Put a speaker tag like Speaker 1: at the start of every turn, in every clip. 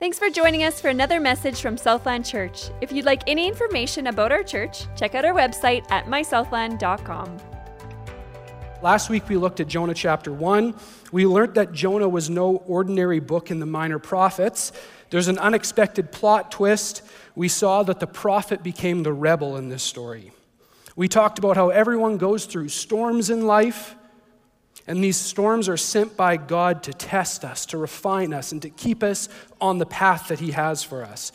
Speaker 1: Thanks for joining us for another message from Southland Church. If you'd like any information about our church, check out our website at mysouthland.com.
Speaker 2: Last week we looked at Jonah chapter 1. We learned that Jonah was no ordinary book in the Minor Prophets. There's an unexpected plot twist. We saw that the prophet became the rebel in this story. We talked about how everyone goes through storms in life, and these storms are sent by God to test us, to refine us, and to keep us on the path that He has for us.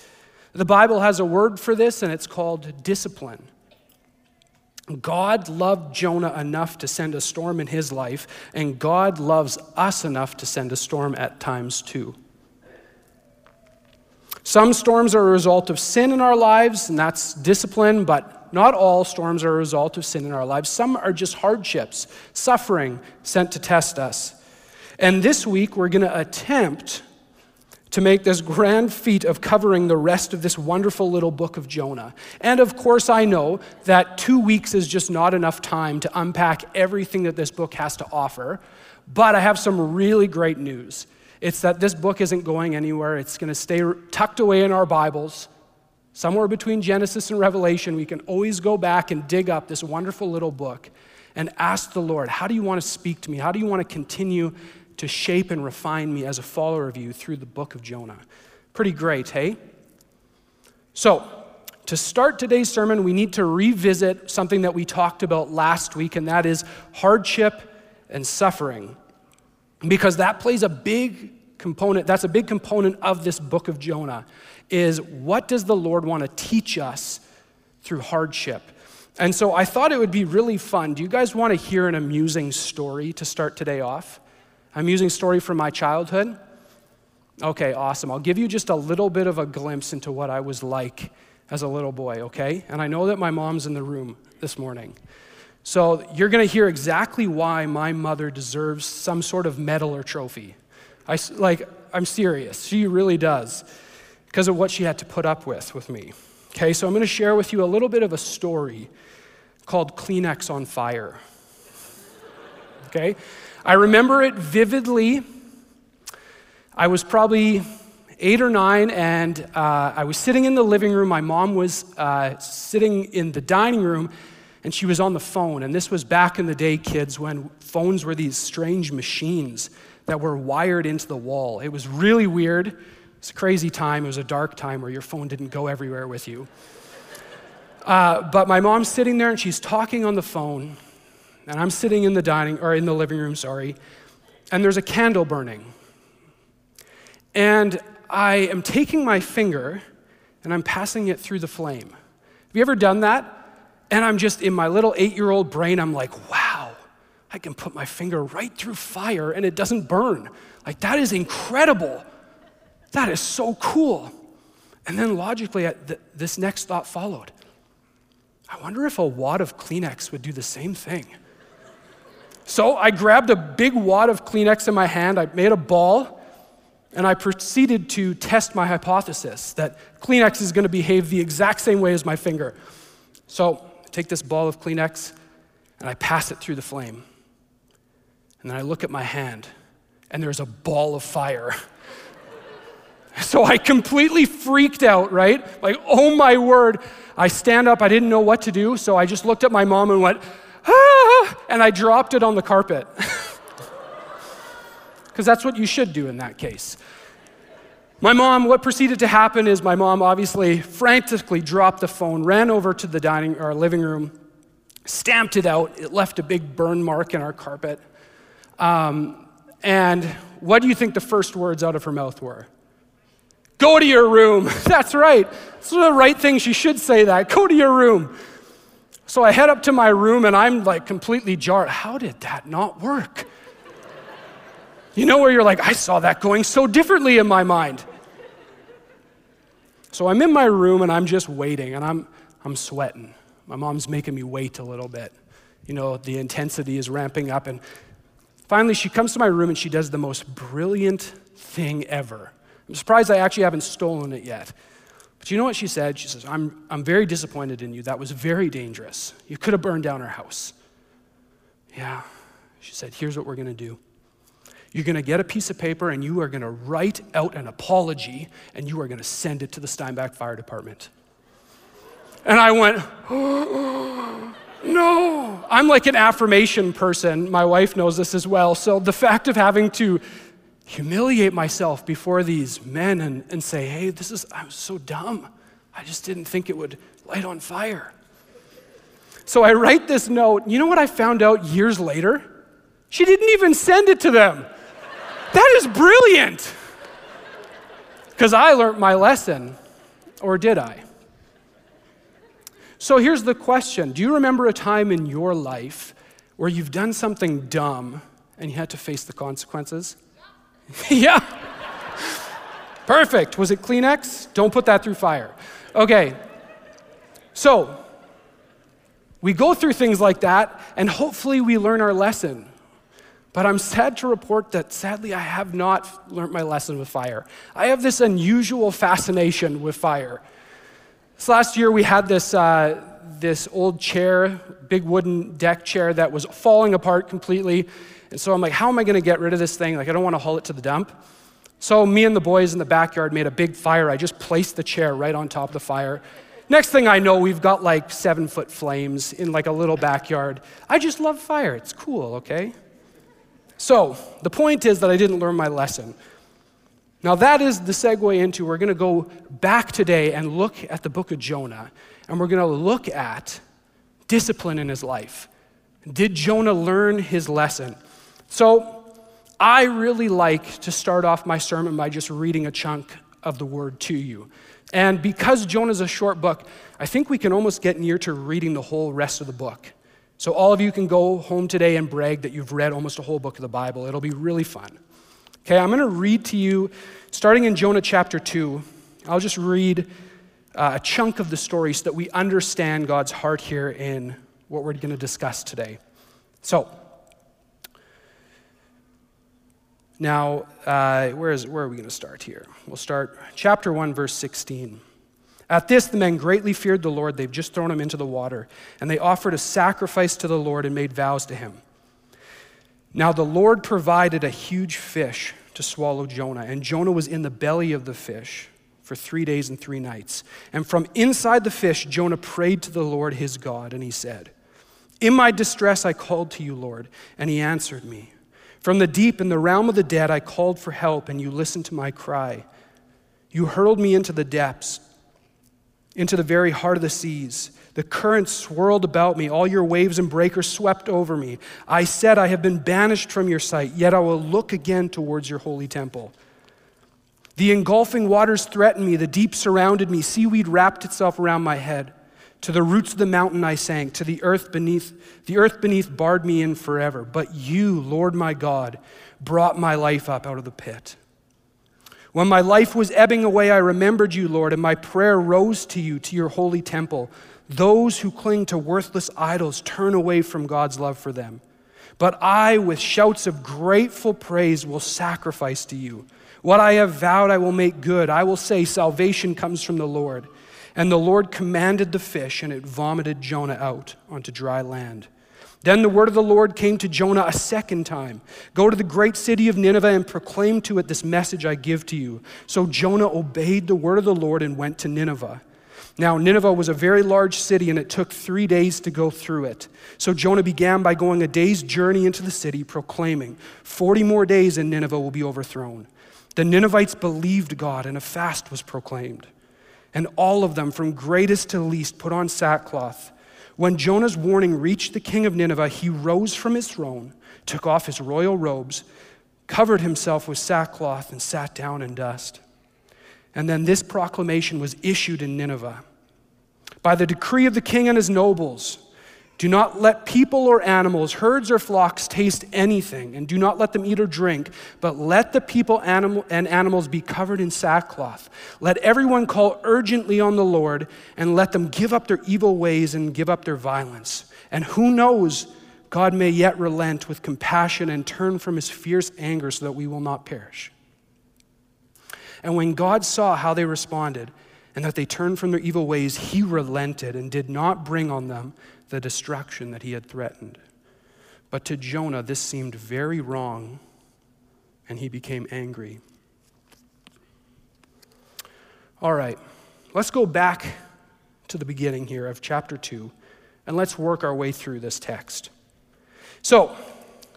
Speaker 2: The Bible has a word for this, and it's called discipline. God loved Jonah enough to send a storm in his life, and God loves us enough to send a storm at times too. Some storms are a result of sin in our lives, and that's discipline, but not all storms are a result of sin in our lives. Some are just hardships, suffering sent to test us. And this week, we're going to attempt to make this grand feat of covering the rest of this wonderful little book of Jonah. And of course, I know that two weeks is just not enough time to unpack everything that this book has to offer, but I have some really great news. It's that this book isn't going anywhere, it's going to stay tucked away in our Bibles. Somewhere between Genesis and Revelation, we can always go back and dig up this wonderful little book and ask the Lord, How do you want to speak to me? How do you want to continue to shape and refine me as a follower of you through the book of Jonah. Pretty great, hey? So, to start today's sermon, we need to revisit something that we talked about last week, and that is hardship and suffering. Because that plays a big component, that's a big component of this book of Jonah, is what does the Lord want to teach us through hardship? And so I thought it would be really fun. Do you guys want to hear an amusing story to start today off? I'm using story from my childhood. Okay, awesome. I'll give you just a little bit of a glimpse into what I was like as a little boy, okay? And I know that my mom's in the room this morning. So you're going to hear exactly why my mother deserves some sort of medal or trophy. I, like, I'm serious. She really does because of what she had to put up with with me. Okay, so I'm going to share with you a little bit of a story called Kleenex on Fire. Okay? I remember it vividly. I was probably eight or nine, and uh, I was sitting in the living room. My mom was uh, sitting in the dining room, and she was on the phone. And this was back in the day, kids, when phones were these strange machines that were wired into the wall. It was really weird. It's a crazy time. It was a dark time where your phone didn't go everywhere with you. Uh, but my mom's sitting there, and she's talking on the phone and I'm sitting in the dining or in the living room, sorry, and there's a candle burning. And I am taking my finger and I'm passing it through the flame. Have you ever done that? And I'm just in my little eight year old brain, I'm like, wow, I can put my finger right through fire and it doesn't burn. Like, that is incredible. That is so cool. And then logically, this next thought followed. I wonder if a wad of Kleenex would do the same thing. So I grabbed a big wad of Kleenex in my hand, I made a ball, and I proceeded to test my hypothesis that Kleenex is going to behave the exact same way as my finger. So I take this ball of Kleenex and I pass it through the flame. And then I look at my hand, and there's a ball of fire. so I completely freaked out, right? Like, oh my word. I stand up, I didn't know what to do, so I just looked at my mom and went, ah, and I dropped it on the carpet. Because that's what you should do in that case. My mom, what proceeded to happen is my mom obviously frantically dropped the phone, ran over to the dining or living room, stamped it out. It left a big burn mark in our carpet. Um, and what do you think the first words out of her mouth were? Go to your room. That's right. It's the right thing. She should say that. Go to your room. So I head up to my room and I'm like completely jarred. How did that not work? You know, where you're like, I saw that going so differently in my mind. So I'm in my room and I'm just waiting and I'm, I'm sweating. My mom's making me wait a little bit. You know, the intensity is ramping up. And finally, she comes to my room and she does the most brilliant thing ever. I'm surprised I actually haven't stolen it yet. But you know what she said? She says, I'm, I'm very disappointed in you. That was very dangerous. You could have burned down our house. Yeah. She said, Here's what we're going to do You're going to get a piece of paper and you are going to write out an apology and you are going to send it to the Steinbach Fire Department. And I went, oh, no. I'm like an affirmation person. My wife knows this as well. So the fact of having to humiliate myself before these men and, and say, hey, this is, I'm so dumb. I just didn't think it would light on fire. So I write this note. You know what I found out years later? She didn't even send it to them. That is brilliant. Because I learned my lesson, or did I? So here's the question Do you remember a time in your life where you've done something dumb and you had to face the consequences? yeah. Perfect. Was it Kleenex? Don't put that through fire. Okay. So, we go through things like that, and hopefully we learn our lesson. But I'm sad to report that sadly I have not learned my lesson with fire. I have this unusual fascination with fire. This last year we had this, uh, this old chair, big wooden deck chair that was falling apart completely. And so I'm like, how am I going to get rid of this thing? Like, I don't want to haul it to the dump. So me and the boys in the backyard made a big fire. I just placed the chair right on top of the fire. Next thing I know, we've got like seven foot flames in like a little backyard. I just love fire. It's cool, okay? So, the point is that I didn't learn my lesson. Now, that is the segue into we're going to go back today and look at the book of Jonah, and we're going to look at discipline in his life. Did Jonah learn his lesson? So, I really like to start off my sermon by just reading a chunk of the word to you. And because Jonah is a short book, I think we can almost get near to reading the whole rest of the book. So, all of you can go home today and brag that you've read almost a whole book of the Bible. It'll be really fun. Okay, I'm going to read to you, starting in Jonah chapter 2. I'll just read uh, a chunk of the story so that we understand God's heart here in what we're going to discuss today. So, now, uh, where, is, where are we going to start here? We'll start chapter 1, verse 16. At this, the men greatly feared the Lord. They've just thrown him into the water. And they offered a sacrifice to the Lord and made vows to him. Now, the Lord provided a huge fish to swallow Jonah, and Jonah was in the belly of the fish for three days and three nights. And from inside the fish, Jonah prayed to the Lord his God, and he said, In my distress, I called to you, Lord, and he answered me. From the deep, in the realm of the dead, I called for help, and you listened to my cry. You hurled me into the depths into the very heart of the seas. The currents swirled about me. All your waves and breakers swept over me. I said, I have been banished from your sight, yet I will look again towards your holy temple. The engulfing waters threatened me. The deep surrounded me. Seaweed wrapped itself around my head. To the roots of the mountain I sank. To the earth beneath, the earth beneath barred me in forever. But you, Lord my God, brought my life up out of the pit. When my life was ebbing away, I remembered you, Lord, and my prayer rose to you, to your holy temple. Those who cling to worthless idols turn away from God's love for them. But I, with shouts of grateful praise, will sacrifice to you. What I have vowed, I will make good. I will say, Salvation comes from the Lord. And the Lord commanded the fish, and it vomited Jonah out onto dry land. Then the word of the Lord came to Jonah a second time Go to the great city of Nineveh and proclaim to it this message I give to you. So Jonah obeyed the word of the Lord and went to Nineveh. Now, Nineveh was a very large city, and it took three days to go through it. So Jonah began by going a day's journey into the city, proclaiming, 40 more days and Nineveh will be overthrown. The Ninevites believed God, and a fast was proclaimed. And all of them, from greatest to least, put on sackcloth. When Jonah's warning reached the king of Nineveh, he rose from his throne, took off his royal robes, covered himself with sackcloth, and sat down in dust. And then this proclamation was issued in Nineveh By the decree of the king and his nobles, do not let people or animals, herds or flocks taste anything, and do not let them eat or drink, but let the people animal, and animals be covered in sackcloth. Let everyone call urgently on the Lord, and let them give up their evil ways and give up their violence. And who knows, God may yet relent with compassion and turn from his fierce anger so that we will not perish. And when God saw how they responded, and that they turned from their evil ways, he relented and did not bring on them the destruction that he had threatened. But to Jonah, this seemed very wrong and he became angry. All right, let's go back to the beginning here of chapter 2 and let's work our way through this text. So,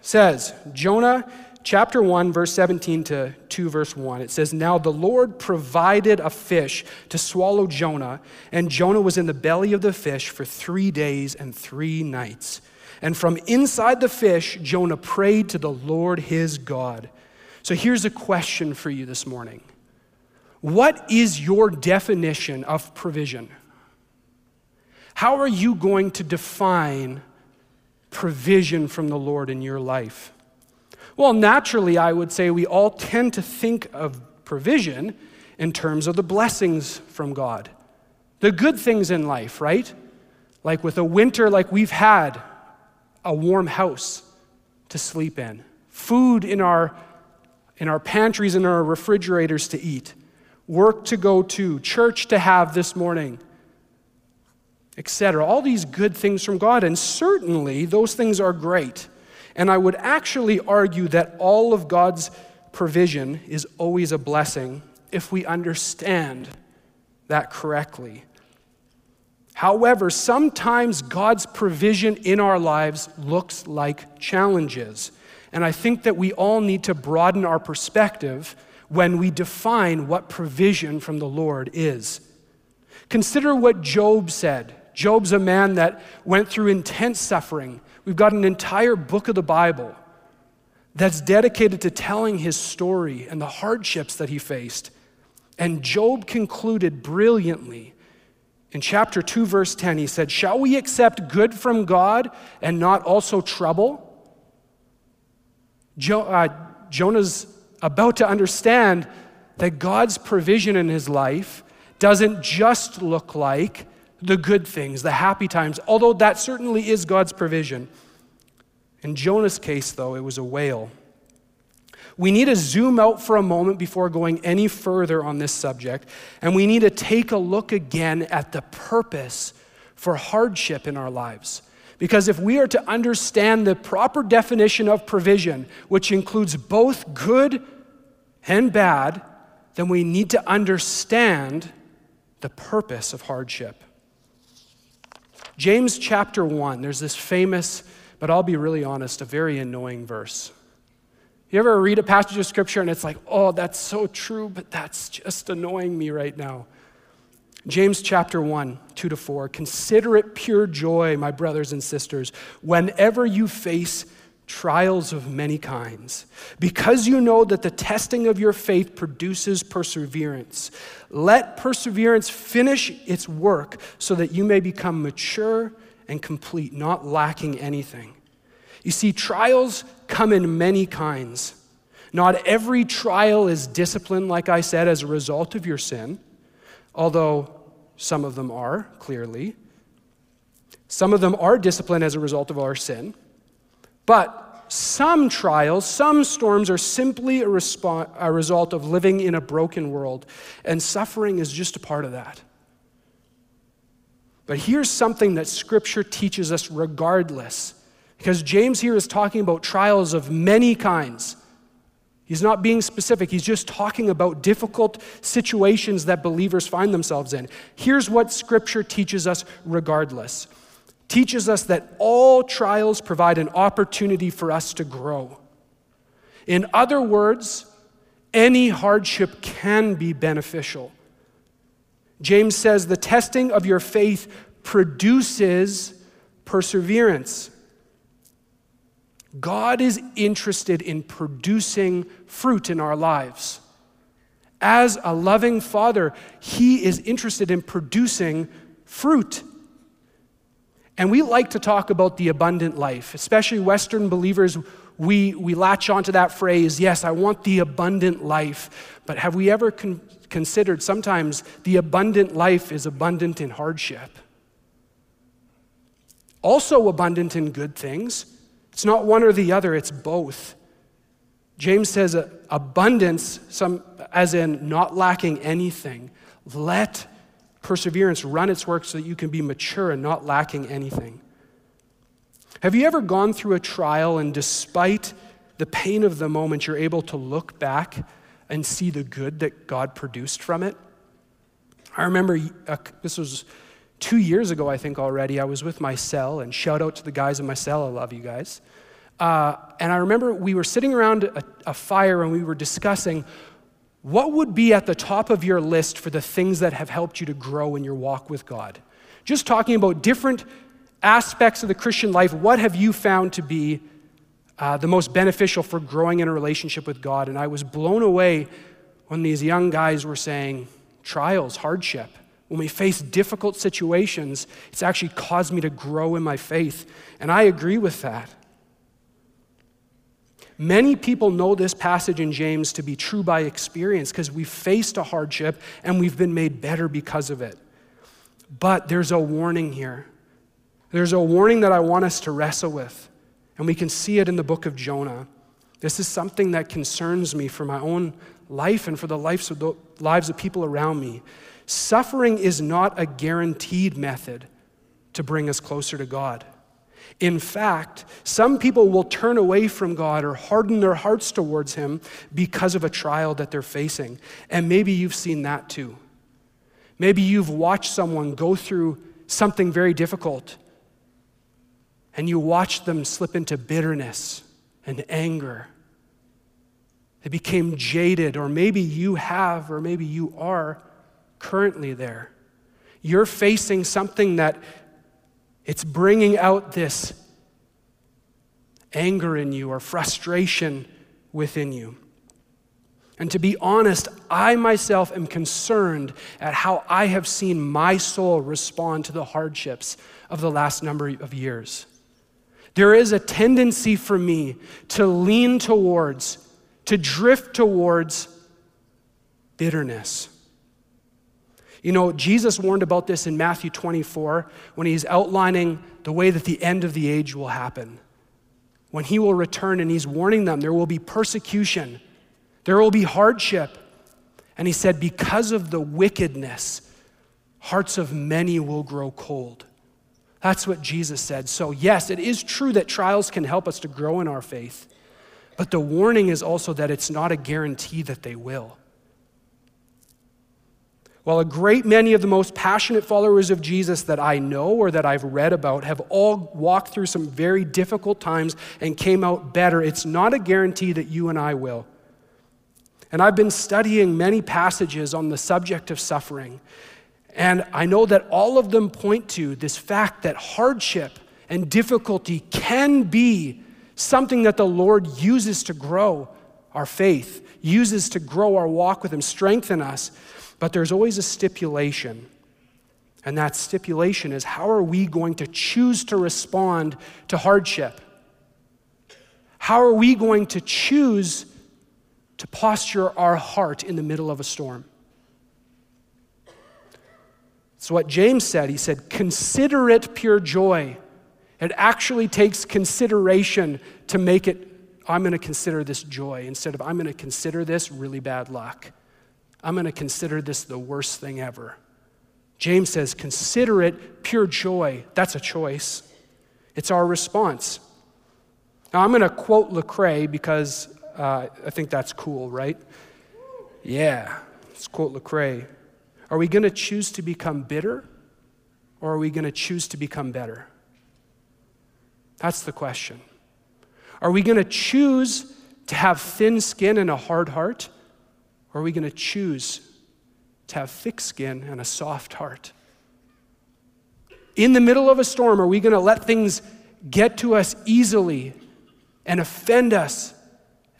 Speaker 2: says Jonah chapter 1 verse 17 to 2 verse 1 it says now the lord provided a fish to swallow jonah and jonah was in the belly of the fish for 3 days and 3 nights. And from inside the fish jonah prayed to the lord his god. So here's a question for you this morning. What is your definition of provision? How are you going to define provision from the Lord in your life? Well, naturally, I would say we all tend to think of provision in terms of the blessings from God, the good things in life, right? Like with a winter like we've had, a warm house to sleep in, food in our, in our pantries and our refrigerators to eat, work to go to, church to have this morning, etc. All these good things from God, and certainly those things are great. And I would actually argue that all of God's provision is always a blessing if we understand that correctly. However, sometimes God's provision in our lives looks like challenges. And I think that we all need to broaden our perspective when we define what provision from the Lord is. Consider what Job said Job's a man that went through intense suffering. We've got an entire book of the Bible that's dedicated to telling his story and the hardships that he faced. And Job concluded brilliantly. In chapter 2, verse 10, he said, Shall we accept good from God and not also trouble? Jo- uh, Jonah's about to understand that God's provision in his life doesn't just look like the good things, the happy times, although that certainly is God's provision. In Jonah's case, though, it was a whale. We need to zoom out for a moment before going any further on this subject, and we need to take a look again at the purpose for hardship in our lives. Because if we are to understand the proper definition of provision, which includes both good and bad, then we need to understand the purpose of hardship. James chapter 1, there's this famous, but I'll be really honest, a very annoying verse. You ever read a passage of scripture and it's like, oh, that's so true, but that's just annoying me right now? James chapter 1, 2 to 4. Consider it pure joy, my brothers and sisters, whenever you face trials of many kinds, because you know that the testing of your faith produces perseverance. Let perseverance finish its work so that you may become mature and complete, not lacking anything. You see, trials come in many kinds. Not every trial is discipline, like I said, as a result of your sin, although some of them are, clearly. Some of them are discipline as a result of our sin. But some trials, some storms are simply a, a result of living in a broken world, and suffering is just a part of that. But here's something that Scripture teaches us regardless, because James here is talking about trials of many kinds. He's not being specific, he's just talking about difficult situations that believers find themselves in. Here's what Scripture teaches us regardless teaches us that all trials provide an opportunity for us to grow. In other words, any hardship can be beneficial. James says the testing of your faith produces perseverance. God is interested in producing fruit in our lives. As a loving father, he is interested in producing fruit and we like to talk about the abundant life, especially Western believers. We, we latch onto that phrase, yes, I want the abundant life. But have we ever con- considered sometimes the abundant life is abundant in hardship? Also abundant in good things. It's not one or the other, it's both. James says abundance, some, as in not lacking anything. Let perseverance run its work so that you can be mature and not lacking anything. Have you ever gone through a trial and despite the pain of the moment, you're able to look back and see the good that God produced from it. I remember uh, this was two years ago, I think already. I was with my cell, and shout out to the guys in my cell. I love you guys. Uh, and I remember we were sitting around a, a fire and we were discussing what would be at the top of your list for the things that have helped you to grow in your walk with God. Just talking about different aspects of the Christian life, what have you found to be uh, the most beneficial for growing in a relationship with God? And I was blown away when these young guys were saying, trials, hardship. When we face difficult situations, it's actually caused me to grow in my faith. And I agree with that. Many people know this passage in James to be true by experience because we've faced a hardship and we've been made better because of it. But there's a warning here. There's a warning that I want us to wrestle with, and we can see it in the book of Jonah. This is something that concerns me for my own life and for the lives of, the lives of people around me. Suffering is not a guaranteed method to bring us closer to God. In fact, some people will turn away from God or harden their hearts towards Him because of a trial that they're facing. And maybe you've seen that too. Maybe you've watched someone go through something very difficult and you watched them slip into bitterness and anger. They became jaded, or maybe you have, or maybe you are currently there. You're facing something that it's bringing out this anger in you or frustration within you. And to be honest, I myself am concerned at how I have seen my soul respond to the hardships of the last number of years. There is a tendency for me to lean towards, to drift towards bitterness. You know, Jesus warned about this in Matthew 24 when he's outlining the way that the end of the age will happen. When he will return and he's warning them, there will be persecution there will be hardship. And he said, Because of the wickedness, hearts of many will grow cold. That's what Jesus said. So, yes, it is true that trials can help us to grow in our faith, but the warning is also that it's not a guarantee that they will. While a great many of the most passionate followers of Jesus that I know or that I've read about have all walked through some very difficult times and came out better, it's not a guarantee that you and I will. And I've been studying many passages on the subject of suffering. And I know that all of them point to this fact that hardship and difficulty can be something that the Lord uses to grow our faith, uses to grow our walk with Him, strengthen us. But there's always a stipulation. And that stipulation is how are we going to choose to respond to hardship? How are we going to choose to posture our heart in the middle of a storm. It's what James said. He said, Consider it pure joy. It actually takes consideration to make it, I'm going to consider this joy, instead of, I'm going to consider this really bad luck. I'm going to consider this the worst thing ever. James says, Consider it pure joy. That's a choice, it's our response. Now, I'm going to quote Lecrae because uh, I think that's cool, right? Yeah. Let's quote Lecrae. Are we going to choose to become bitter or are we going to choose to become better? That's the question. Are we going to choose to have thin skin and a hard heart? Or are we going to choose to have thick skin and a soft heart? In the middle of a storm, are we going to let things get to us easily and offend us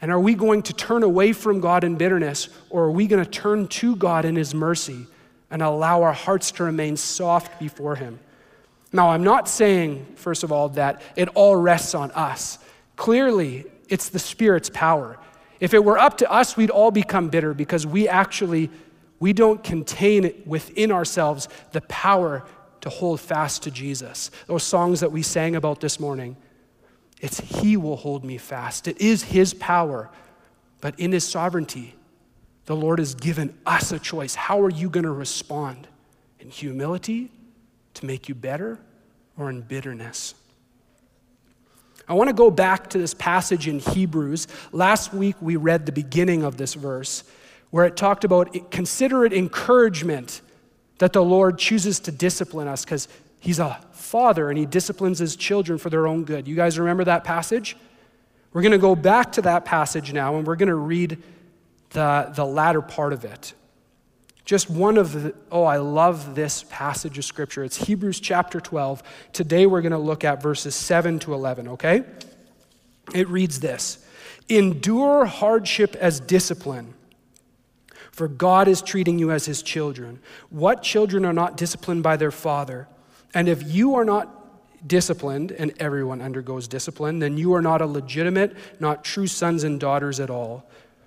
Speaker 2: and are we going to turn away from God in bitterness, or are we going to turn to God in His mercy and allow our hearts to remain soft before Him? Now, I'm not saying, first of all, that it all rests on us. Clearly, it's the Spirit's power. If it were up to us, we'd all become bitter because we actually we don't contain within ourselves the power to hold fast to Jesus. Those songs that we sang about this morning. It's He will hold me fast. It is His power. But in His sovereignty, the Lord has given us a choice. How are you going to respond? In humility to make you better or in bitterness? I want to go back to this passage in Hebrews. Last week we read the beginning of this verse where it talked about consider it encouragement that the Lord chooses to discipline us because he's a father and he disciplines his children for their own good. You guys remember that passage? We're going to go back to that passage now and we're going to read the, the latter part of it. Just one of the, oh, I love this passage of scripture. It's Hebrews chapter 12. Today we're going to look at verses 7 to 11, okay? It reads this Endure hardship as discipline, for God is treating you as his children. What children are not disciplined by their father? And if you are not disciplined, and everyone undergoes discipline, then you are not a legitimate, not true sons and daughters at all.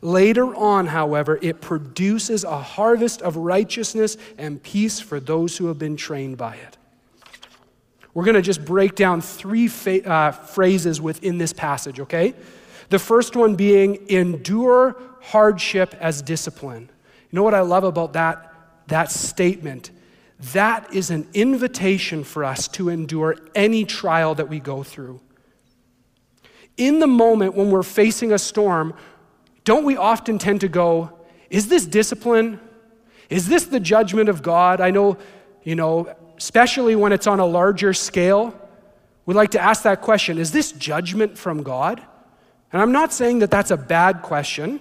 Speaker 2: Later on, however, it produces a harvest of righteousness and peace for those who have been trained by it. We're going to just break down three fa- uh, phrases within this passage, okay? The first one being endure hardship as discipline. You know what I love about that, that statement? That is an invitation for us to endure any trial that we go through. In the moment when we're facing a storm, don't we often tend to go, is this discipline? Is this the judgment of God? I know, you know, especially when it's on a larger scale, we like to ask that question is this judgment from God? And I'm not saying that that's a bad question,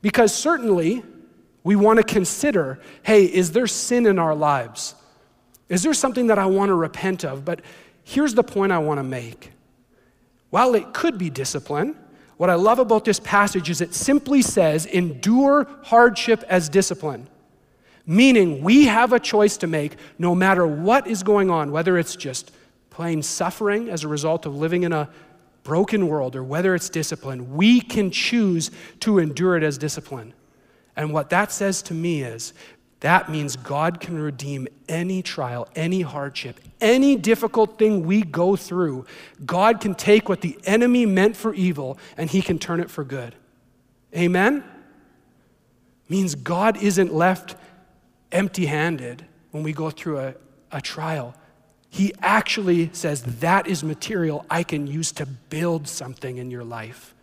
Speaker 2: because certainly we want to consider hey, is there sin in our lives? Is there something that I want to repent of? But here's the point I want to make. While it could be discipline, what I love about this passage is it simply says, endure hardship as discipline. Meaning, we have a choice to make no matter what is going on, whether it's just plain suffering as a result of living in a broken world or whether it's discipline. We can choose to endure it as discipline. And what that says to me is that means God can redeem any trial, any hardship, any difficult thing we go through. God can take what the enemy meant for evil and he can turn it for good. Amen? Means God isn't left empty handed when we go through a, a trial. He actually says, That is material I can use to build something in your life.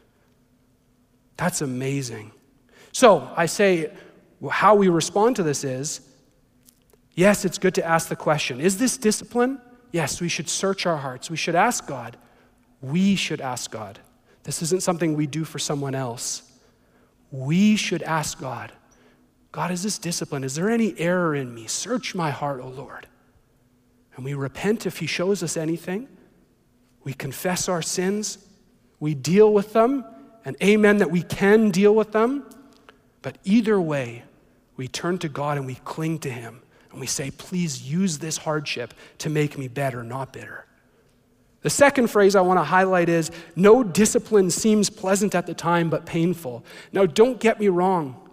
Speaker 2: That's amazing. So I say, how we respond to this is yes, it's good to ask the question is this discipline? Yes, we should search our hearts. We should ask God. We should ask God. This isn't something we do for someone else. We should ask God God, is this discipline? Is there any error in me? Search my heart, O Lord. And we repent if He shows us anything. We confess our sins. We deal with them. And amen that we can deal with them. But either way, we turn to God and we cling to Him. And we say, please use this hardship to make me better, not bitter. The second phrase I want to highlight is no discipline seems pleasant at the time, but painful. Now, don't get me wrong.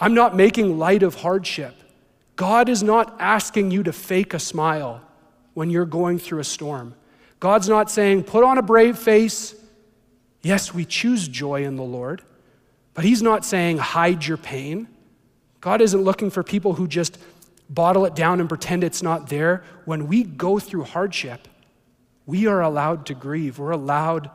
Speaker 2: I'm not making light of hardship. God is not asking you to fake a smile when you're going through a storm. God's not saying, put on a brave face. Yes, we choose joy in the Lord, but He's not saying, hide your pain. God isn't looking for people who just bottle it down and pretend it's not there. When we go through hardship, we are allowed to grieve. We're allowed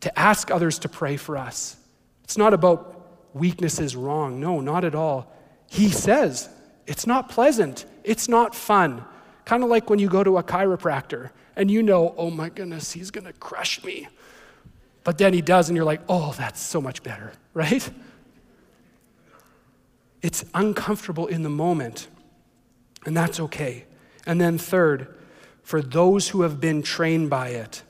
Speaker 2: to ask others to pray for us. It's not about weakness is wrong. No, not at all. He says it's not pleasant, it's not fun. Kind of like when you go to a chiropractor and you know, oh my goodness, he's going to crush me. But then he does, and you're like, oh, that's so much better, right? It's uncomfortable in the moment, and that's okay. And then, third, for those who have been trained by it,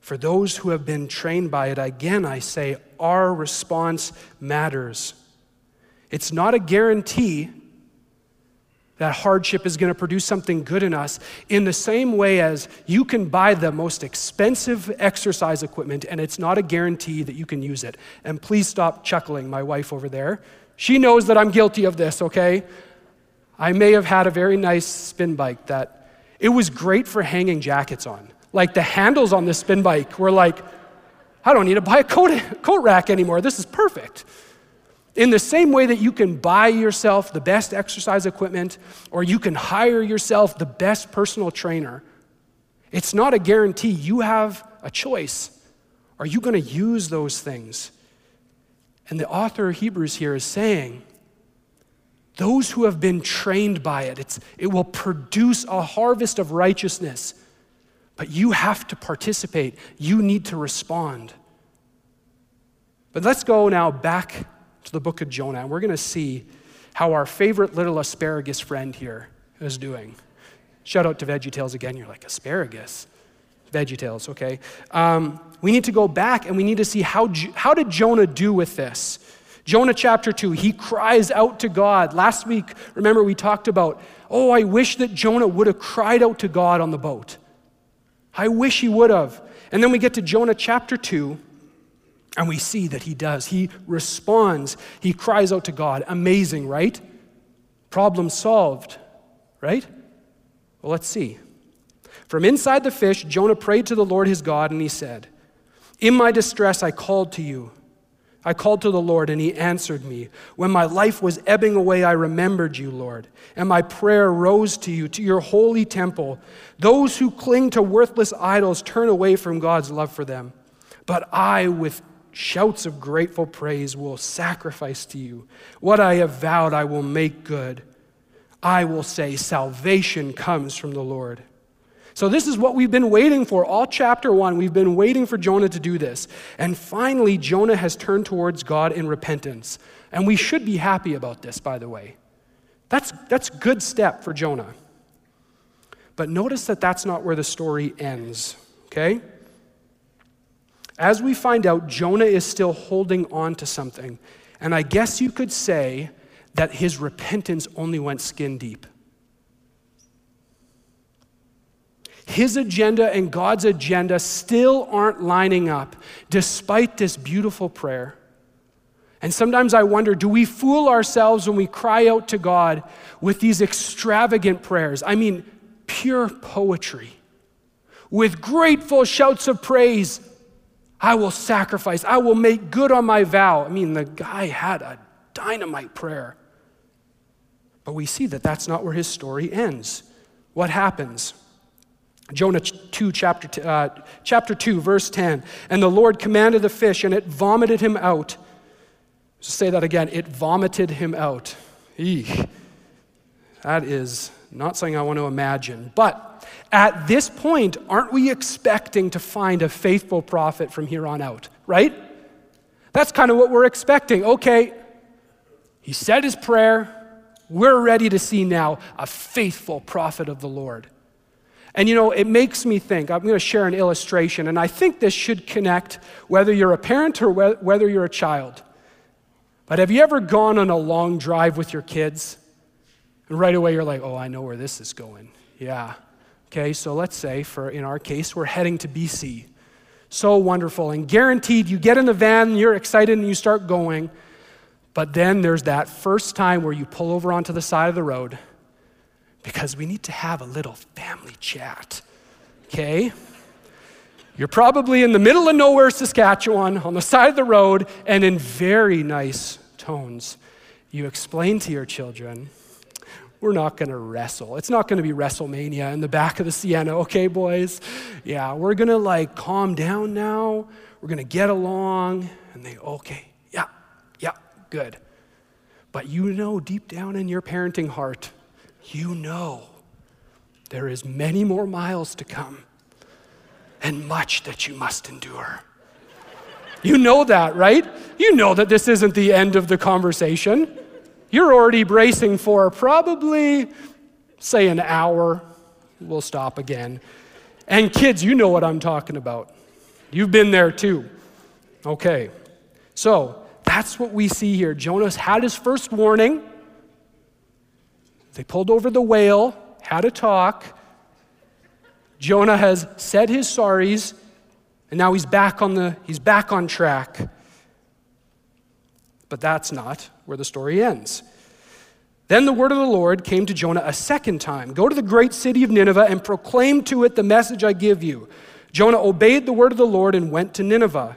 Speaker 2: for those who have been trained by it, again, I say, our response matters. It's not a guarantee, that hardship is going to produce something good in us in the same way as you can buy the most expensive exercise equipment and it's not a guarantee that you can use it. And please stop chuckling, my wife over there. She knows that I'm guilty of this, okay? I may have had a very nice spin bike that it was great for hanging jackets on. Like the handles on this spin bike were like, I don't need to buy a coat, coat rack anymore. This is perfect. In the same way that you can buy yourself the best exercise equipment or you can hire yourself the best personal trainer, it's not a guarantee. You have a choice. Are you going to use those things? And the author of Hebrews here is saying, those who have been trained by it, it will produce a harvest of righteousness. But you have to participate, you need to respond. But let's go now back to the book of Jonah, and we're going to see how our favorite little asparagus friend here is doing. Shout out to VeggieTales again. You're like, asparagus? VeggieTales, okay. Um, we need to go back and we need to see how, how did Jonah do with this? Jonah chapter 2, he cries out to God. Last week, remember, we talked about, oh, I wish that Jonah would have cried out to God on the boat. I wish he would have. And then we get to Jonah chapter 2, and we see that he does. He responds, he cries out to God. Amazing, right? Problem solved, right? Well, let's see. From inside the fish, Jonah prayed to the Lord his God, and he said, In my distress, I called to you. I called to the Lord, and he answered me. When my life was ebbing away, I remembered you, Lord, and my prayer rose to you, to your holy temple. Those who cling to worthless idols turn away from God's love for them. But I, with shouts of grateful praise will sacrifice to you. What I have vowed, I will make good. I will say, Salvation comes from the Lord. So, this is what we've been waiting for. All chapter one, we've been waiting for Jonah to do this. And finally, Jonah has turned towards God in repentance. And we should be happy about this, by the way. That's, that's good step for Jonah. But notice that that's not where the story ends, okay? As we find out, Jonah is still holding on to something. And I guess you could say that his repentance only went skin deep. His agenda and God's agenda still aren't lining up despite this beautiful prayer. And sometimes I wonder do we fool ourselves when we cry out to God with these extravagant prayers? I mean, pure poetry, with grateful shouts of praise I will sacrifice. I will make good on my vow. I mean, the guy had a dynamite prayer. But we see that that's not where his story ends. What happens? Jonah 2, chapter, uh, chapter 2, verse 10. And the Lord commanded the fish, and it vomited him out. Just say that again. It vomited him out. Eek. That is not something I want to imagine. But at this point, aren't we expecting to find a faithful prophet from here on out, right? That's kind of what we're expecting. Okay, he said his prayer. We're ready to see now a faithful prophet of the Lord. And you know, it makes me think, I'm going to share an illustration, and I think this should connect whether you're a parent or whether you're a child. But have you ever gone on a long drive with your kids? And right away you're like, oh, I know where this is going. Yeah. Okay, so let's say, for in our case, we're heading to BC. So wonderful and guaranteed you get in the van, you're excited, and you start going. But then there's that first time where you pull over onto the side of the road because we need to have a little family chat. Okay? You're probably in the middle of nowhere, Saskatchewan, on the side of the road, and in very nice tones, you explain to your children we're not going to wrestle. It's not going to be WrestleMania in the back of the Sienna, okay, boys? Yeah, we're going to like calm down now. We're going to get along. And they, okay, yeah, yeah, good. But you know deep down in your parenting heart, you know there is many more miles to come and much that you must endure. You know that, right? You know that this isn't the end of the conversation. You're already bracing for probably, say, an hour. We'll stop again. And kids, you know what I'm talking about. You've been there too. Okay. So that's what we see here. Jonah's had his first warning. They pulled over the whale, had a talk. Jonah has said his sorries, and now he's back on, the, he's back on track. But that's not where the story ends. Then the word of the Lord came to Jonah a second time Go to the great city of Nineveh and proclaim to it the message I give you. Jonah obeyed the word of the Lord and went to Nineveh.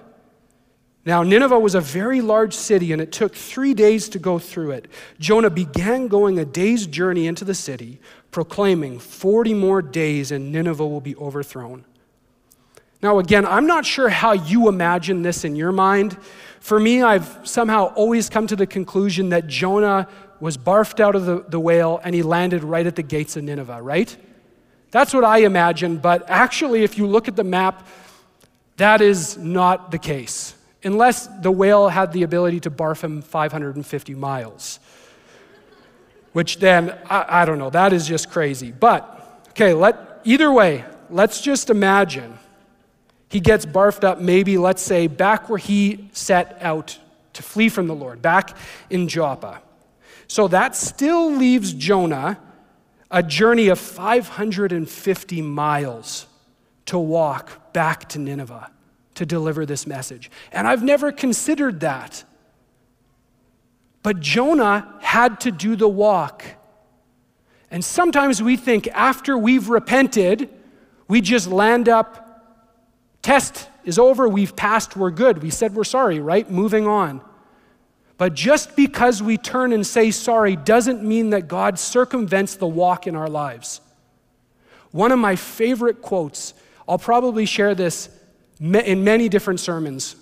Speaker 2: Now, Nineveh was a very large city, and it took three days to go through it. Jonah began going a day's journey into the city, proclaiming, 40 more days and Nineveh will be overthrown. Now, again, I'm not sure how you imagine this in your mind. For me, I've somehow always come to the conclusion that Jonah was barfed out of the, the whale and he landed right at the gates of Nineveh, right? That's what I imagine, but actually, if you look at the map, that is not the case unless the whale had the ability to barf him 550 miles. Which then, I, I, don't know, that is just crazy. But, okay, let, either way, let's just imagine he gets barfed up, maybe, let's say, back where he set out to flee from the Lord, back in Joppa. So that still leaves Jonah a journey of 550 miles to walk back to Nineveh to deliver this message. And I've never considered that. But Jonah had to do the walk. And sometimes we think after we've repented, we just land up, test is over, we've passed, we're good. We said we're sorry, right? Moving on. But just because we turn and say sorry doesn't mean that God circumvents the walk in our lives. One of my favorite quotes, I'll probably share this in many different sermons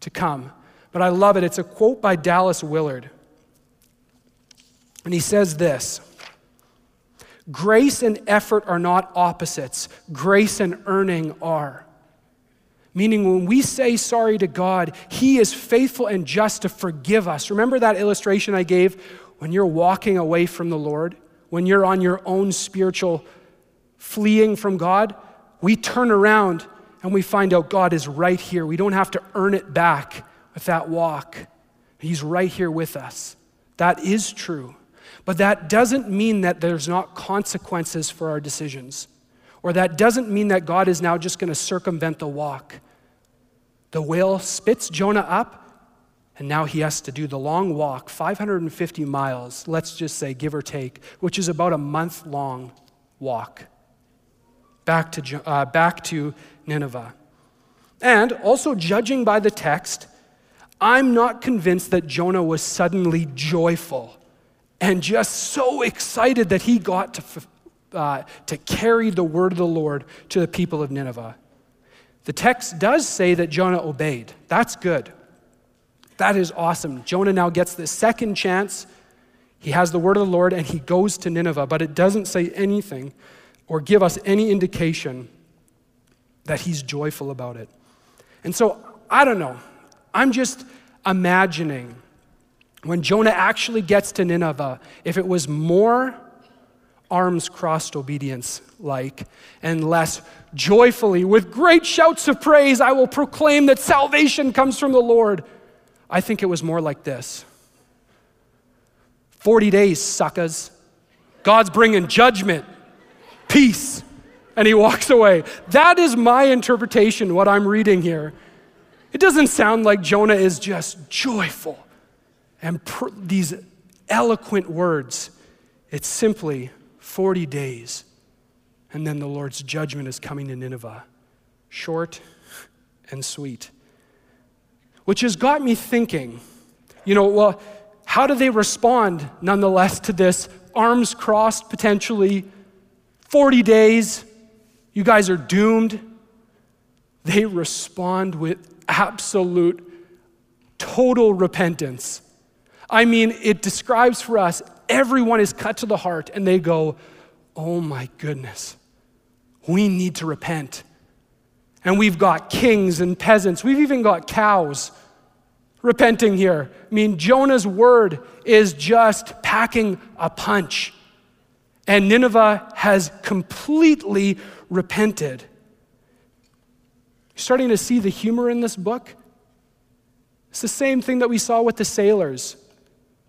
Speaker 2: to come. But I love it. It's a quote by Dallas Willard. And he says this Grace and effort are not opposites, grace and earning are. Meaning, when we say sorry to God, He is faithful and just to forgive us. Remember that illustration I gave when you're walking away from the Lord? When you're on your own spiritual fleeing from God? We turn around and we find out God is right here. We don't have to earn it back with that walk. He's right here with us. That is true. But that doesn't mean that there's not consequences for our decisions. Or that doesn't mean that God is now just going to circumvent the walk. The whale spits Jonah up, and now he has to do the long walk, 550 miles, let's just say, give or take, which is about a month long walk back to, uh, back to Nineveh. And also, judging by the text, I'm not convinced that Jonah was suddenly joyful and just so excited that he got to, uh, to carry the word of the Lord to the people of Nineveh. The text does say that Jonah obeyed. That's good. That is awesome. Jonah now gets the second chance. He has the word of the Lord and he goes to Nineveh, but it doesn't say anything or give us any indication that he's joyful about it. And so, I don't know. I'm just imagining when Jonah actually gets to Nineveh, if it was more arms crossed obedience like and less joyfully, with great shouts of praise, I will proclaim that salvation comes from the Lord. I think it was more like this 40 days, suckers. God's bringing judgment, peace and he walks away. That is my interpretation, what I'm reading here. It doesn't sound like Jonah is just joyful and these eloquent words. It's simply 40 days, and then the Lord's judgment is coming to Nineveh. Short and sweet. Which has got me thinking, you know, well, how do they respond nonetheless to this arms crossed, potentially 40 days? You guys are doomed. They respond with absolute, total repentance. I mean, it describes for us everyone is cut to the heart and they go, Oh my goodness, we need to repent. And we've got kings and peasants, we've even got cows repenting here. I mean, Jonah's word is just packing a punch. And Nineveh has completely repented. You're starting to see the humor in this book? It's the same thing that we saw with the sailors.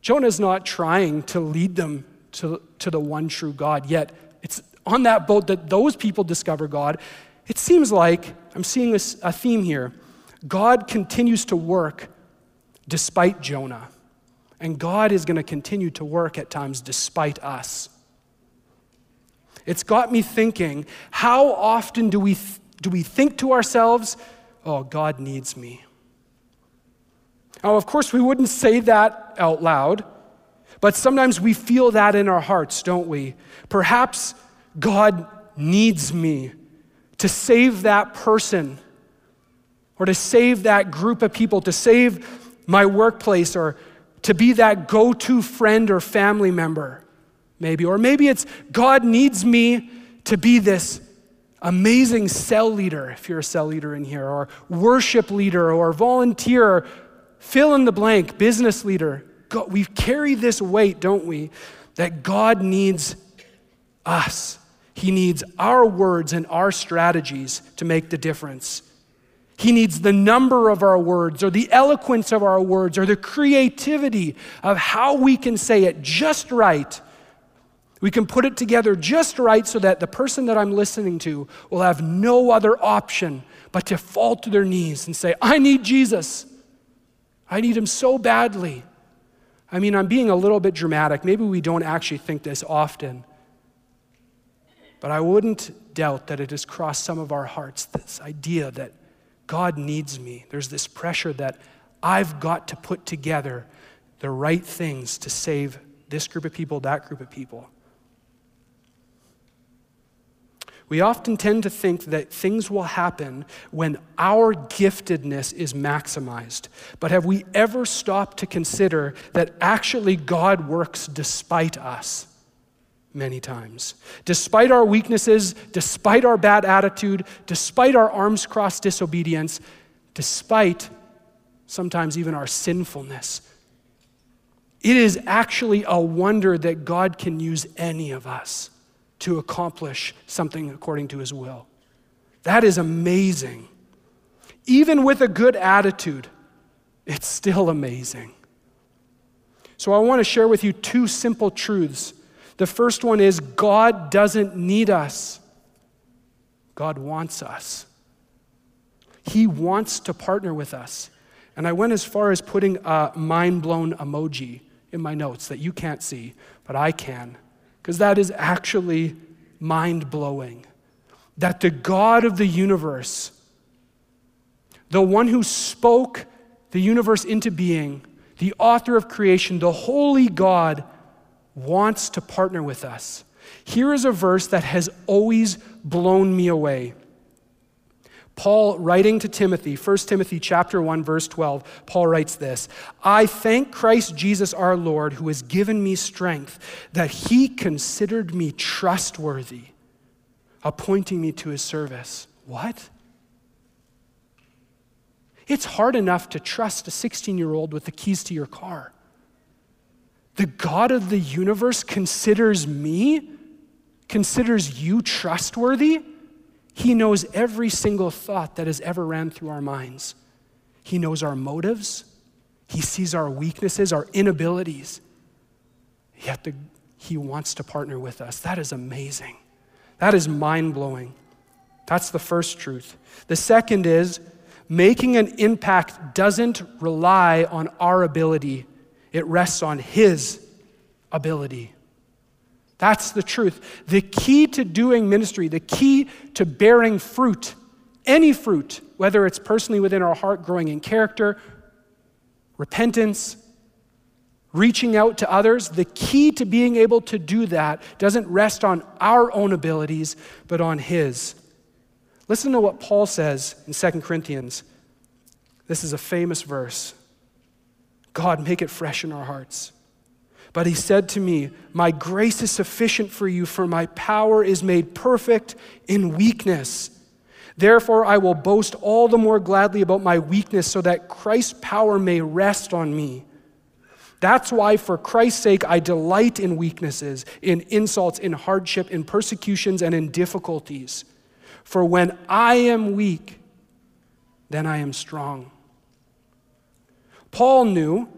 Speaker 2: Jonah's not trying to lead them to, to the one true God. Yet it's on that boat that those people discover God. It seems like I'm seeing a, a theme here. God continues to work despite Jonah. And God is going to continue to work at times despite us. It's got me thinking how often do we, th- do we think to ourselves, oh, God needs me? Now, of course, we wouldn't say that out loud, but sometimes we feel that in our hearts, don't we? Perhaps God needs me to save that person or to save that group of people, to save my workplace, or to be that go to friend or family member, maybe. Or maybe it's God needs me to be this amazing cell leader, if you're a cell leader in here, or worship leader, or volunteer, fill in the blank, business leader. God, we carry this weight, don't we? That God needs us. He needs our words and our strategies to make the difference. He needs the number of our words, or the eloquence of our words, or the creativity of how we can say it just right. We can put it together just right so that the person that I'm listening to will have no other option but to fall to their knees and say, I need Jesus. I need him so badly. I mean, I'm being a little bit dramatic. Maybe we don't actually think this often. But I wouldn't doubt that it has crossed some of our hearts this idea that God needs me. There's this pressure that I've got to put together the right things to save this group of people, that group of people. We often tend to think that things will happen when our giftedness is maximized. But have we ever stopped to consider that actually God works despite us? many times. Despite our weaknesses, despite our bad attitude, despite our arms crossed disobedience, despite sometimes even our sinfulness, it is actually a wonder that God can use any of us to accomplish something according to his will. That is amazing. Even with a good attitude, it's still amazing. So, I want to share with you two simple truths the first one is God doesn't need us, God wants us. He wants to partner with us. And I went as far as putting a mind blown emoji in my notes that you can't see, but I can, because that is actually mind blowing. That the God of the universe, the one who spoke the universe into being, the author of creation, the holy God, wants to partner with us. Here is a verse that has always blown me away. Paul writing to Timothy, 1 Timothy chapter 1 verse 12, Paul writes this, I thank Christ Jesus our Lord who has given me strength that he considered me trustworthy, appointing me to his service. What? It's hard enough to trust a 16-year-old with the keys to your car the God of the universe considers me, considers you trustworthy, He knows every single thought that has ever ran through our minds. He knows our motives, He sees our weaknesses, our inabilities. Yet the, He wants to partner with us. That is amazing. That is mind blowing. That's the first truth. The second is making an impact doesn't rely on our ability it rests on His ability. That's the truth. The key to doing ministry, the key to bearing fruit, any fruit, whether it's personally within our heart, growing in character, repentance, reaching out to others, the key to being able to do that doesn't rest on our own abilities, but on His. Listen to what Paul says in 2 Corinthians. This is a famous verse. God, make it fresh in our hearts. But he said to me, My grace is sufficient for you, for my power is made perfect in weakness. Therefore, I will boast all the more gladly about my weakness, so that Christ's power may rest on me. That's why, for Christ's sake, I delight in weaknesses, in insults, in hardship, in persecutions, and in difficulties. For when I am weak, then I am strong. Paul knew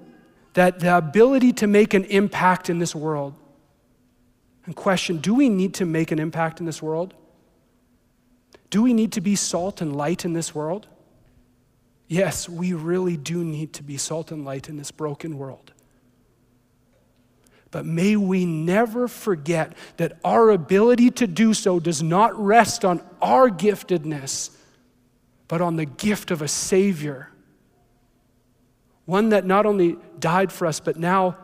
Speaker 2: that the ability to make an impact in this world and question do we need to make an impact in this world? Do we need to be salt and light in this world? Yes, we really do need to be salt and light in this broken world. But may we never forget that our ability to do so does not rest on our giftedness, but on the gift of a Savior. One that not only died for us, but now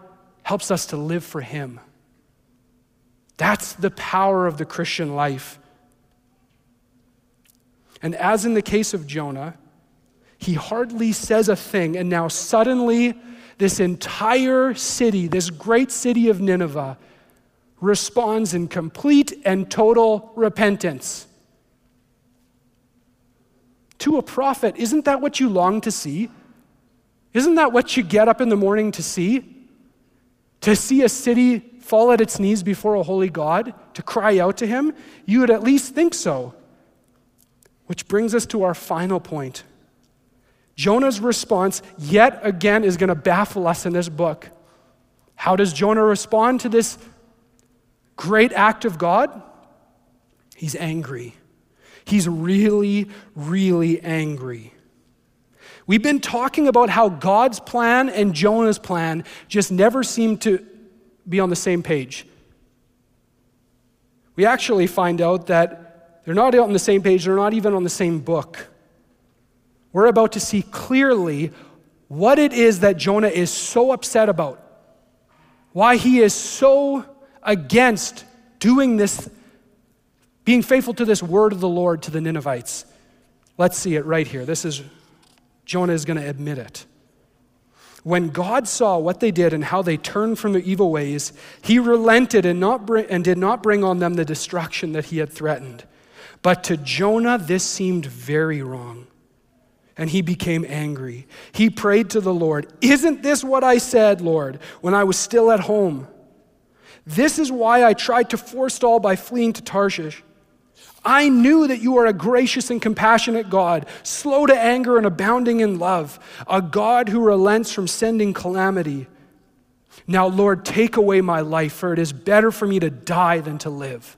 Speaker 2: helps us to live for Him. That's the power of the Christian life. And as in the case of Jonah, he hardly says a thing, and now suddenly this entire city, this great city of Nineveh, responds in complete and total repentance. To a prophet, isn't that what you long to see? Isn't that what you get up in the morning to see? To see a city fall at its knees before a holy God, to cry out to him? You would at least think so. Which brings us to our final point. Jonah's response, yet again, is going to baffle us in this book. How does Jonah respond to this great act of God? He's angry. He's really, really angry. We've been talking about how God's plan and Jonah's plan just never seem to be on the same page. We actually find out that they're not on the same page, they're not even on the same book we're about to see clearly what it is that Jonah is so upset about, why he is so against doing this, being faithful to this word of the Lord to the Ninevites. Let's see it right here. This is, Jonah is going to admit it. When God saw what they did and how they turned from their evil ways, he relented and, not bring, and did not bring on them the destruction that he had threatened. But to Jonah, this seemed very wrong and he became angry. He prayed to the Lord, Isn't this what I said, Lord, when I was still at home? This is why I tried to forestall by fleeing to Tarshish. I knew that you are a gracious and compassionate God, slow to anger and abounding in love, a God who relents from sending calamity. Now, Lord, take away my life, for it is better for me to die than to live.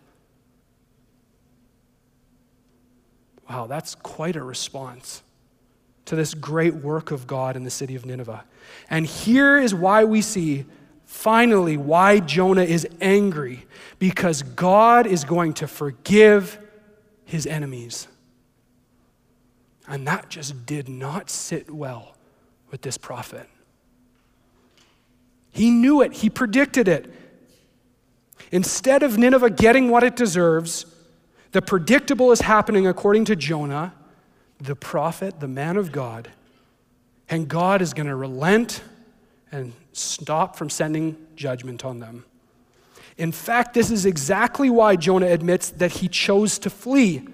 Speaker 2: Wow, that's quite a response to this great work of God in the city of Nineveh. And here is why we see finally why Jonah is angry because God is going to forgive his enemies. And that just did not sit well with this prophet. He knew it, he predicted it. Instead of Nineveh getting what it deserves, the predictable is happening according to Jonah the prophet, the man of God, and God is going to relent and stop from sending judgment on them. In fact, this is exactly why Jonah admits that he chose to flee.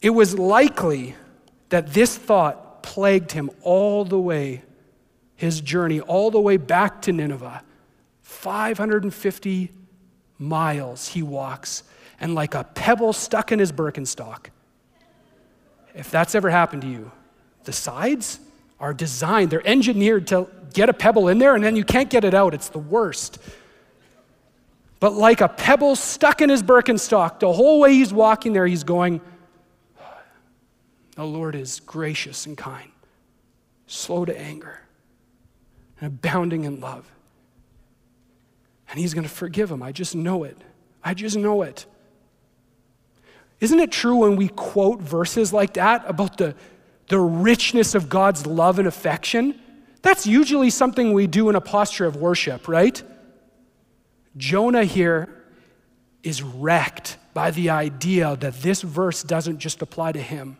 Speaker 2: It was likely that this thought plagued him all the way, his journey, all the way back to Nineveh. 550 miles he walks, and like a pebble stuck in his Birkenstock, if that's ever happened to you, the sides are designed, they're engineered to get a pebble in there and then you can't get it out. It's the worst. But like a pebble stuck in his Birkenstock, the whole way he's walking there, he's going, The Lord is gracious and kind, slow to anger, and abounding in love. And he's going to forgive him. I just know it. I just know it. Isn't it true when we quote verses like that about the, the richness of God's love and affection? That's usually something we do in a posture of worship, right? Jonah here is wrecked by the idea that this verse doesn't just apply to him,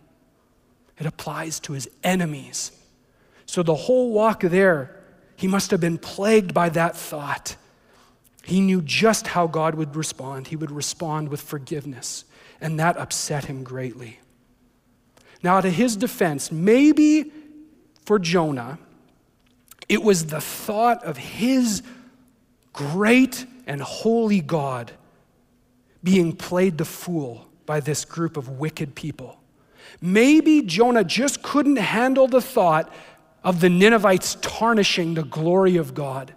Speaker 2: it applies to his enemies. So the whole walk there, he must have been plagued by that thought. He knew just how God would respond. He would respond with forgiveness and that upset him greatly. Now, to his defense, maybe for Jonah, it was the thought of his great and holy God being played the fool by this group of wicked people. Maybe Jonah just couldn't handle the thought of the Ninevites tarnishing the glory of God.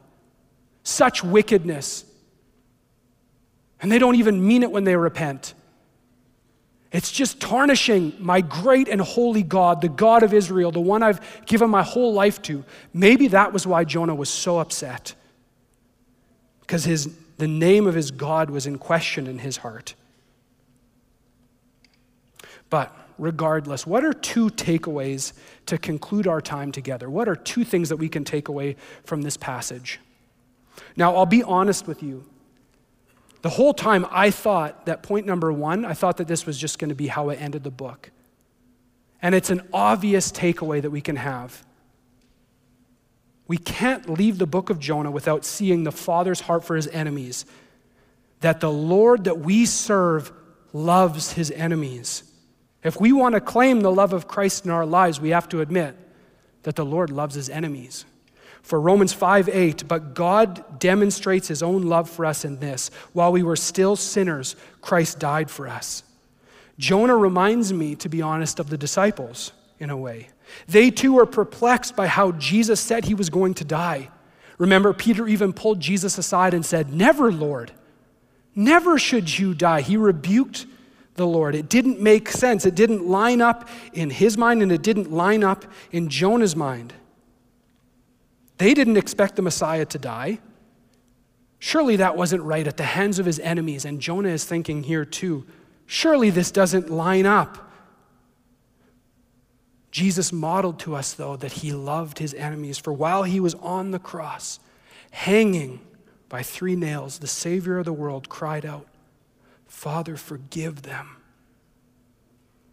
Speaker 2: Such wickedness And they don't even mean it when they repent. It's just tarnishing my great and holy God, the God of Israel, the one I've given my whole life to. Maybe that was why Jonah was so upset. Because his, the name of his God was in question in his heart. But regardless, what are two takeaways to conclude our time together? What are two things that we can take away from this passage? Now, I'll be honest with you. The whole time I thought that point number one, I thought that this was just going to be how it ended the book. And it's an obvious takeaway that we can have. We can't leave the book of Jonah without seeing the Father's heart for his enemies. That the Lord that we serve loves his enemies. If we want to claim the love of Christ in our lives, we have to admit that the Lord loves his enemies. For Romans 5 8, but God demonstrates his own love for us in this while we were still sinners, Christ died for us. Jonah reminds me, to be honest, of the disciples in a way. They too were perplexed by how Jesus said he was going to die. Remember, Peter even pulled Jesus aside and said, Never, Lord, never should you die. He rebuked the Lord. It didn't make sense. It didn't line up in his mind, and it didn't line up in Jonah's mind. They didn't expect the Messiah to die. Surely that wasn't right at the hands of his enemies. And Jonah is thinking here too surely this doesn't line up. Jesus modeled to us, though, that he loved his enemies. For while he was on the cross, hanging by three nails, the Savior of the world cried out, Father, forgive them,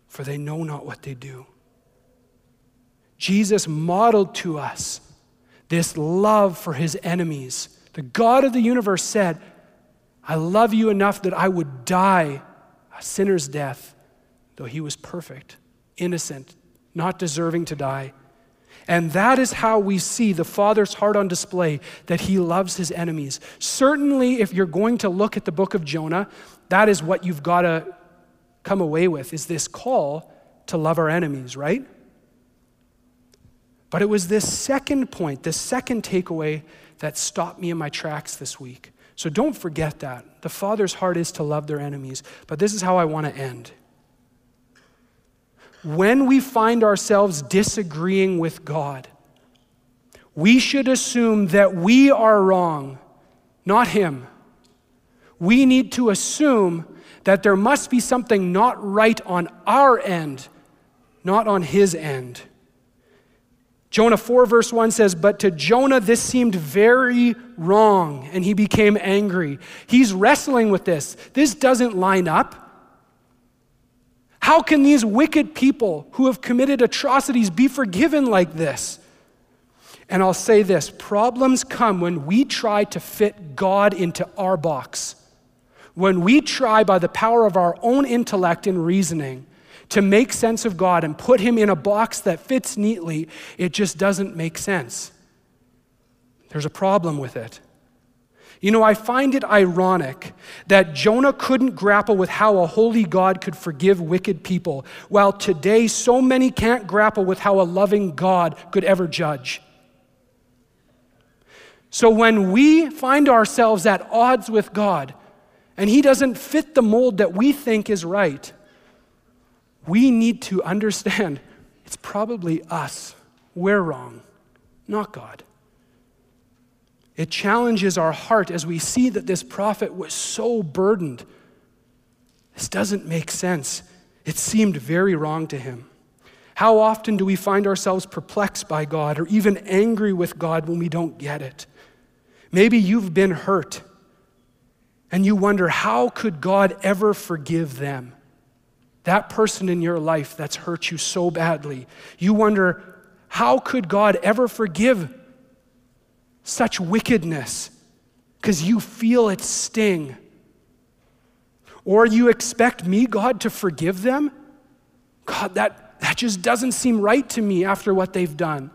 Speaker 2: for they know not what they do. Jesus modeled to us this love for his enemies. The God of the universe said, I love you enough that I would die a sinner's death, though he was perfect, innocent, not deserving to die. And that is how we see the Father's heart on display that he loves his enemies. Certainly, if you're going to look at the book of Jonah, that is what you've got to come away with is this call to love our enemies, right? But it was this second point, this second takeaway that stopped me in my tracks this week. So don't forget that. The Father's heart is to love their enemies. But this is how I want to end. When we find ourselves disagreeing with God, we should assume that we are wrong, not Him. We need to assume that there must be something not right on our end, not on His end. Jonah 4, verse 1 says, But to Jonah this seemed very wrong, and he became angry. He's wrestling with this. This doesn't line up. How can these wicked people who have committed atrocities be forgiven like this? And I'll say this problems come when we try to fit God into our box. When we try, by the power of our own intellect and reasoning, to make sense of God and put him in a box that fits neatly, it just doesn't make sense. There's a problem with it. You know, I find it ironic that Jonah couldn't grapple with how a holy God could forgive wicked people, while today so many can't grapple with how a loving God could ever judge. So when we find ourselves at odds with God and He doesn't fit the mold that we think is right, we need to understand it's probably us. We're wrong, not God. It challenges our heart as we see that this prophet was so burdened. This doesn't make sense. It seemed very wrong to him. How often do we find ourselves perplexed by God or even angry with God when we don't get it? Maybe you've been hurt and you wonder, how could God ever forgive them? that person in your life that's hurt you so badly. You wonder, how could God ever forgive such wickedness? Because you feel its sting. Or you expect me, God, to forgive them? God, that, that just doesn't seem right to me after what they've done.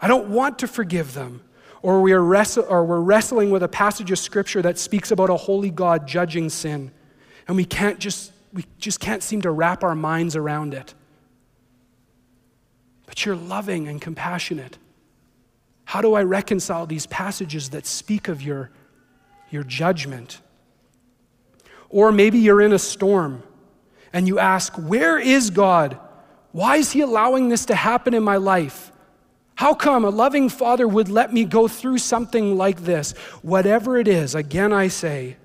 Speaker 2: I don't want to forgive them. Or, we are or we're wrestling with a passage of scripture that speaks about a holy God judging sin. And we can't just we just can't seem to wrap our minds around it. But you're loving and compassionate. How do I reconcile these passages that speak of your, your judgment? Or maybe you're in a storm and you ask, Where is God? Why is He allowing this to happen in my life? How come a loving father would let me go through something like this? Whatever it is, again I say,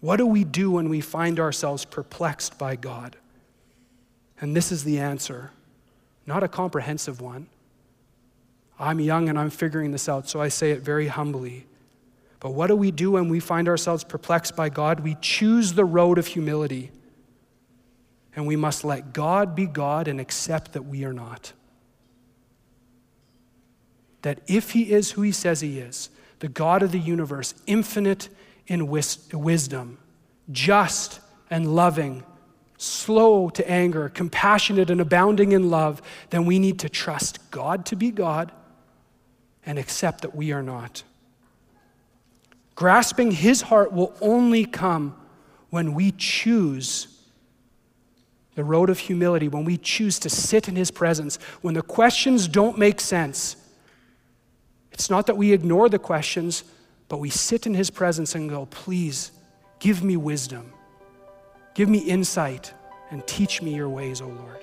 Speaker 2: what do we do when we find ourselves perplexed by God? And this is the answer, not a comprehensive one. I'm young and I'm figuring this out, so I say it very humbly. But what do we do when we find ourselves perplexed by God? We choose the road of humility. And we must let God be God and accept that we are not. That if He is who He says He is, the God of the universe, infinite in wis- wisdom, just and loving, slow to anger, compassionate and abounding in love, then we need to trust God to be God and accept that we are not. Grasping his heart will only come when we choose the road of humility, when we choose to sit in his presence, when the questions don't make sense. It's not that we ignore the questions, but we sit in his presence and go, Please give me wisdom, give me insight, and teach me your ways, O Lord.